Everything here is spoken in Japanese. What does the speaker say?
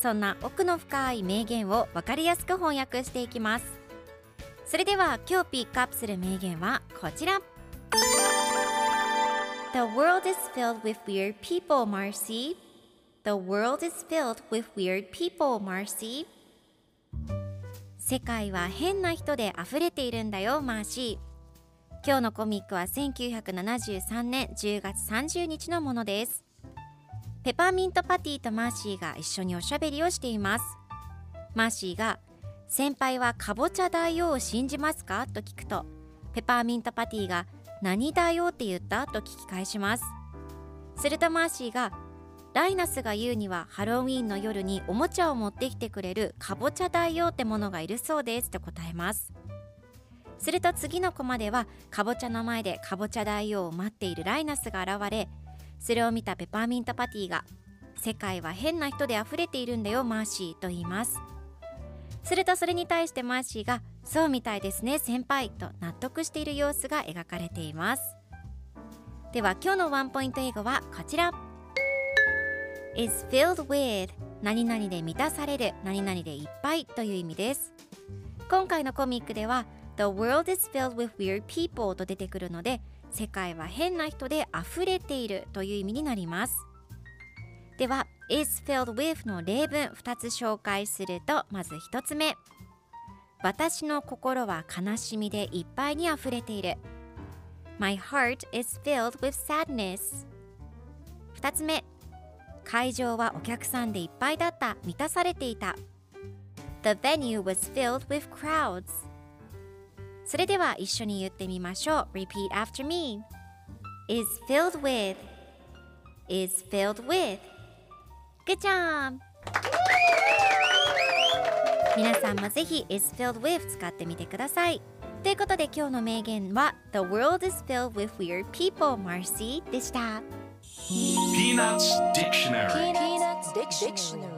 そんな奥の深い名言を分かりやすく翻訳していきますそれでは今日ピックアップする名言はこちら The world is filled with weird people, Marcy. The world is filled with weird people, Marcy. 世界は変な人で溢れているんだよ、マーシー。今日のコミックは1973年10月30日のものです。ペパーミントパティとマーシーが一緒におしゃべりをしています。マーシーが「先輩はかぼちゃ大王を信じますか?」と聞くとペパーミントパティが「何大王って言った?」と聞き返します。するとマーシーがライナスが言うにはハロウィンの夜におもちゃを持ってきてくれるかぼちゃ大王ってものがいるそうですと答えますすると次のコマではかぼちゃの前でかぼちゃ大王を待っているライナスが現れそれを見たペパーミントパティが世界は変な人で溢れているんだよマーシーと言います。するとそれに対してマーシーがそうみたいですね先輩と納得している様子が描かれています。では今日のワンポイント英語はこちら。Is filled with 何々で満たされる何々でいっぱいという意味です。今回のコミックでは The world is filled with weird people と出てくるので世界は変な人で溢れているという意味になりますでは is filled with の例文2つ紹介するとまず1つ目私の心は悲しみでいっぱいに溢れている My heart is filled with sadness 2つ目会場はお客さんでいっぱいだった満たされていた The venue was filled with crowds それでは一緒に言ってみましょう Repeat after me is filled with is filled with Good job 皆さんもぜひ is filled with 使ってみてくださいということで今日の名言は The world is filled with weird people, Marcy でした Peanuts Dictionary Peanuts Dictionary.